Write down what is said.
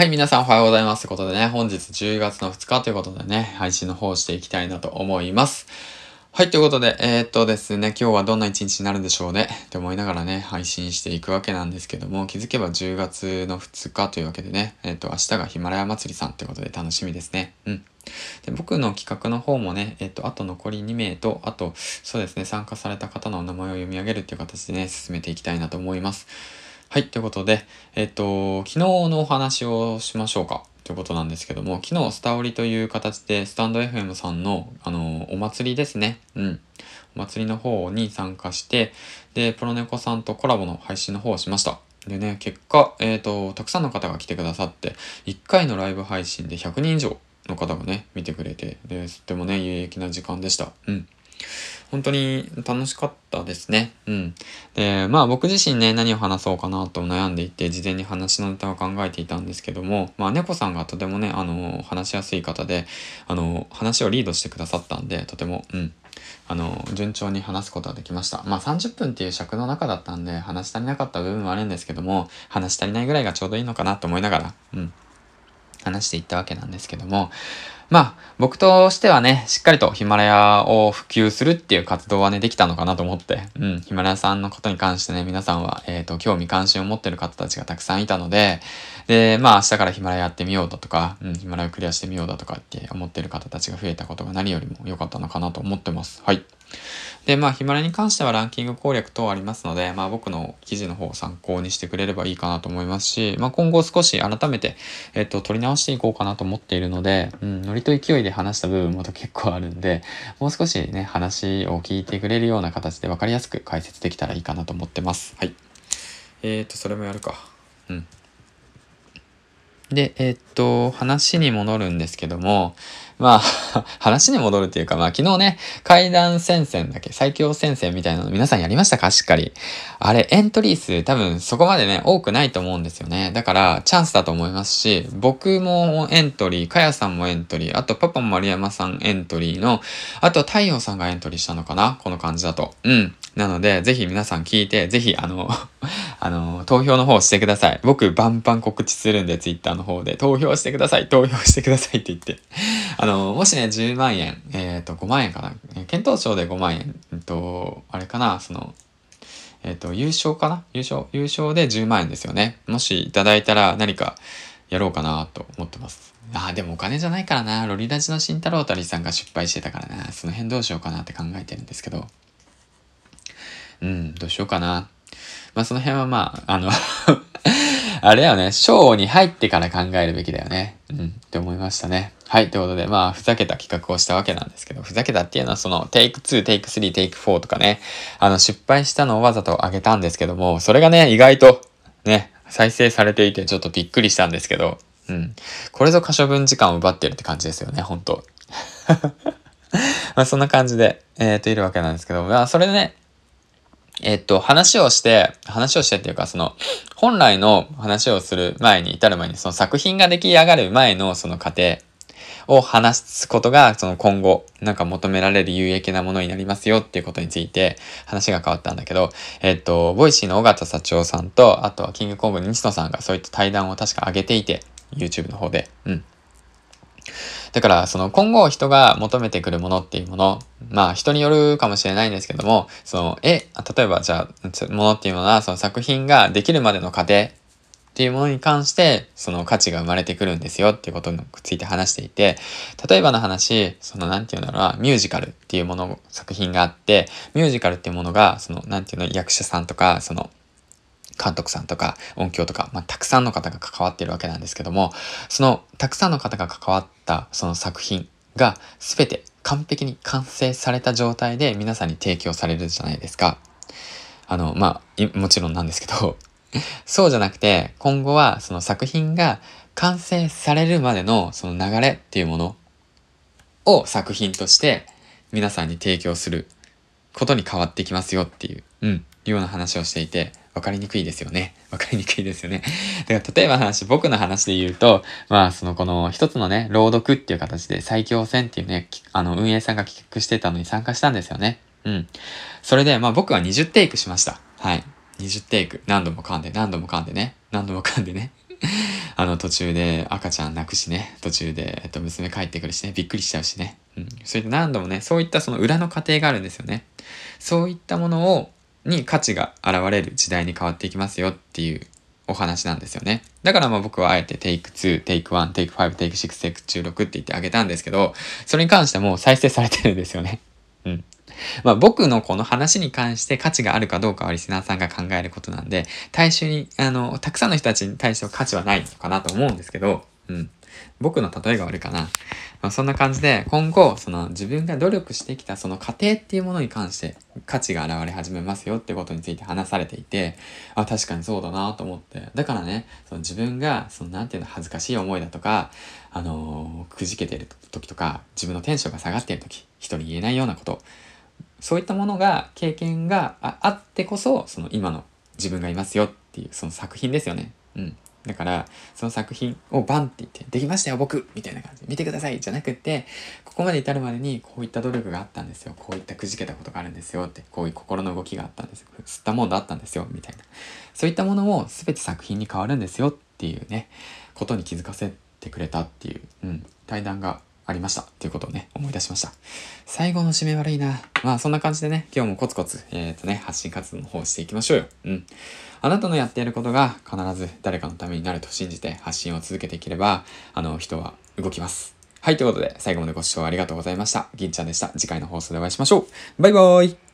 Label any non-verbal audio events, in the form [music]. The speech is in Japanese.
はい、皆さんおはようございます。ということでね、本日10月の2日ということでね、配信の方をしていきたいなと思います。はい、ということで、えー、っとですね、今日はどんな一日になるんでしょうね、って思いながらね、配信していくわけなんですけども、気づけば10月の2日というわけでね、えー、っと、明日がヒマラヤ祭りさんということで楽しみですね。うん。で僕の企画の方もね、えっと、あと残り2名と、あと、そうですね、参加された方のお名前を読み上げるっていう形でね、進めていきたいなと思います。はい、ということで、えっと、昨日のお話をしましょうか。ということなんですけども、昨日、スタオリという形で、スタンド FM さんの、あの、お祭りですね。うん。お祭りの方に参加して、で、プロネコさんとコラボの配信の方をしました。でね、結果、えっ、ー、と、たくさんの方が来てくださって、1回のライブ配信で100人以上の方がね、見てくれて、で、とてもね、有益な時間でした。うん。本当に楽しかったですね。うん。で、まあ僕自身ね、何を話そうかなと悩んでいて、事前に話のネタを考えていたんですけども、まあ猫さんがとてもね、あの、話しやすい方で、あの、話をリードしてくださったんで、とても、うん。あの、順調に話すことができました。まあ30分っていう尺の中だったんで、話し足りなかった部分はあるんですけども、話し足りないぐらいがちょうどいいのかなと思いながら、うん。話していったわけなんですけども、まあ、僕としてはね、しっかりとヒマラヤを普及するっていう活動はね、できたのかなと思って、うん、ヒマラヤさんのことに関してね、皆さんは、えっ、ー、と、興味関心を持ってる方たちがたくさんいたので、で、まあ、明日からヒマラヤやってみようだとか、うん、ヒマラヤをクリアしてみようだとかって思ってる方たちが増えたことが何よりも良かったのかなと思ってます。はい。で、まあ、ヒマラに関してはランキング攻略等ありますので、まあ、僕の記事の方を参考にしてくれればいいかなと思いますし、まあ、今後少し改めて、えっと、取り直していこうかなと思っているので、うん、ノリと勢いで話した部分も結構あるんで、もう少しね、話を聞いてくれるような形で分かりやすく解説できたらいいかなと思ってます。はい。えっ、と、それもやるか。うん。で、えっと、話に戻るんですけども、まあ、[laughs] 話に戻るっていうか、まあ昨日ね、階段戦線だけ、最強戦線みたいなの皆さんやりましたか？しっかり。あれ、エントリー数多分そこまでね、多くないと思うんですよね。だから、チャンスだと思いますし、僕もエントリー、かやさんもエントリー、あとパパも丸山さんエントリーの、あと太陽さんがエントリーしたのかな？この感じだと。うん。なので、ぜひ皆さん聞いて、ぜひ、あの、[laughs] あの、投票の方してください。僕、バンバン告知するんで、ツイッターの方で、投票してください、投票してくださいって言って。[laughs] あの、もしね、10万円、えっ、ー、と、5万円かな。検討賞で5万円、えっと、あれかな、その、えっ、ー、と、優勝かな？優勝、優勝で10万円ですよね。もしいただいたら何かやろうかなと思ってます。ああ、でもお金じゃないからな。ロリラジの慎太郎たりさんが失敗してたからな。その辺どうしようかなって考えてるんですけど。うん、どうしようかな。まあその辺はまあ、あの [laughs] あれだよね、ショーに入ってから考えるべきだよね。うん、って思いましたね。はい、ということで、まあ、ふざけた企画をしたわけなんですけど、ふざけたっていうのはその、テイク2、テイク3、テイク4とかね、あの、失敗したのをわざと上げたんですけども、それがね、意外と、ね、再生されていてちょっとびっくりしたんですけど、うん。これぞ可処分時間を奪ってるって感じですよね、本当 [laughs] まあそんな感じで、えっ、と、いるわけなんですけど、まあそれでね、えっと、話をして、話をしてっていうか、その、本来の話をする前に至る前に、その作品が出来上がる前のその過程を話すことが、その今後、なんか求められる有益なものになりますよっていうことについて話が変わったんだけど、えっと、 Voicy の尾形幸男さんと、あとはキングコング西野さんがそういった対談を確か上げていて、YouTube の方で。うん。だから、その今後人が求めてくるものっていうもの、まあ人によるかもしれないんですけども、その、え、例えばじゃあ、ものっていうものは、その作品ができるまでの過程っていうものに関して、その価値が生まれてくるんですよっていうことについて話していて、例えばの話、その、なんていうんだろうな、ミュージカルっていうもの、作品があって、ミュージカルっていうものが、その、なんていうの、役者さんとか、その、監督さんとか音響とか、まあ、たくさんの方が関わっているわけなんですけども、そのたくさんの方が関わったその作品が全て完璧に完成された状態で皆さんに提供されるじゃないですか。あの、まあ、もちろんなんですけど、[laughs] そうじゃなくて、今後はその作品が完成されるまでのその流れっていうものを作品として皆さんに提供することに変わってきますよっていう、うん、ような話をしていて、わかりにくいですよね。わかりにくいですよね。だから例えば話、僕の話で言うと、まあそのこの一つのね、朗読っていう形で最強戦っていうね、あの運営さんが企画してたのに参加したんですよね。うん。それで、まあ僕は20テイクしました。はい。20テイク。何度も噛んで、何度も噛んでね。何度も噛んでね。[laughs] あの途中で赤ちゃん泣くしね、途中で、えっと、娘帰ってくるしね、びっくりしちゃうしね。うん。そういった何度もね、そういったその裏の過程があるんですよね。そういったものを、に価値が現れる時代に変わっていきますよっていうお話なんですよね。だからまあ僕はあえて Take 2、Take 1、Take 5、Take 6、Take 16って言ってあげたんですけど、それに関しても再生されてるんですよね。うん。まあ僕のこの話に関して価値があるかどうかはリスナーさんが考えることなんで、大衆に、あの、たくさんの人たちに対しては価値はないのかなと思うんですけど、うん。僕の例えが悪いかな。まあ、そんな感じで、今後、その自分が努力してきたその過程っていうものに関して価値が現れ始めますよってことについて話されていて、あ、確かにそうだなと思って。だからね、その自分が、そのなんていうの、恥ずかしい思いだとか、あのー、くじけてる時とか、自分のテンションが下がってる時、人に言えないようなこと、そういったものが、経験があってこそ、その今の自分がいますよっていう、その作品ですよね。うん。だから、その作品をバンって言って、できましたよ、僕みたいな感じで、見てくださいじゃなくて、ここまで至るまでにこういった努力があったんですよ。こういったくじけたことがあるんですよって、こういう心の動きがあったんですよ。吸ったもんだったんですよ、みたいな。そういったものも全て作品に変わるんですよっていうね、ことに気づかせてくれたっていう、うん、対談がありましたっていうことをね、思い出しました。最後の締め悪いな。まあそんな感じでね、今日もコツコツ、えっ、ー、とね、発信活動の方していきましょうよ。うん。あなたのやっていることが必ず誰かのためになると信じて発信を続けていければ、あの、人は動きます。はい、ということで、最後までご視聴ありがとうございました。銀ちゃんでした。次回の放送でお会いしましょう。バイバーイ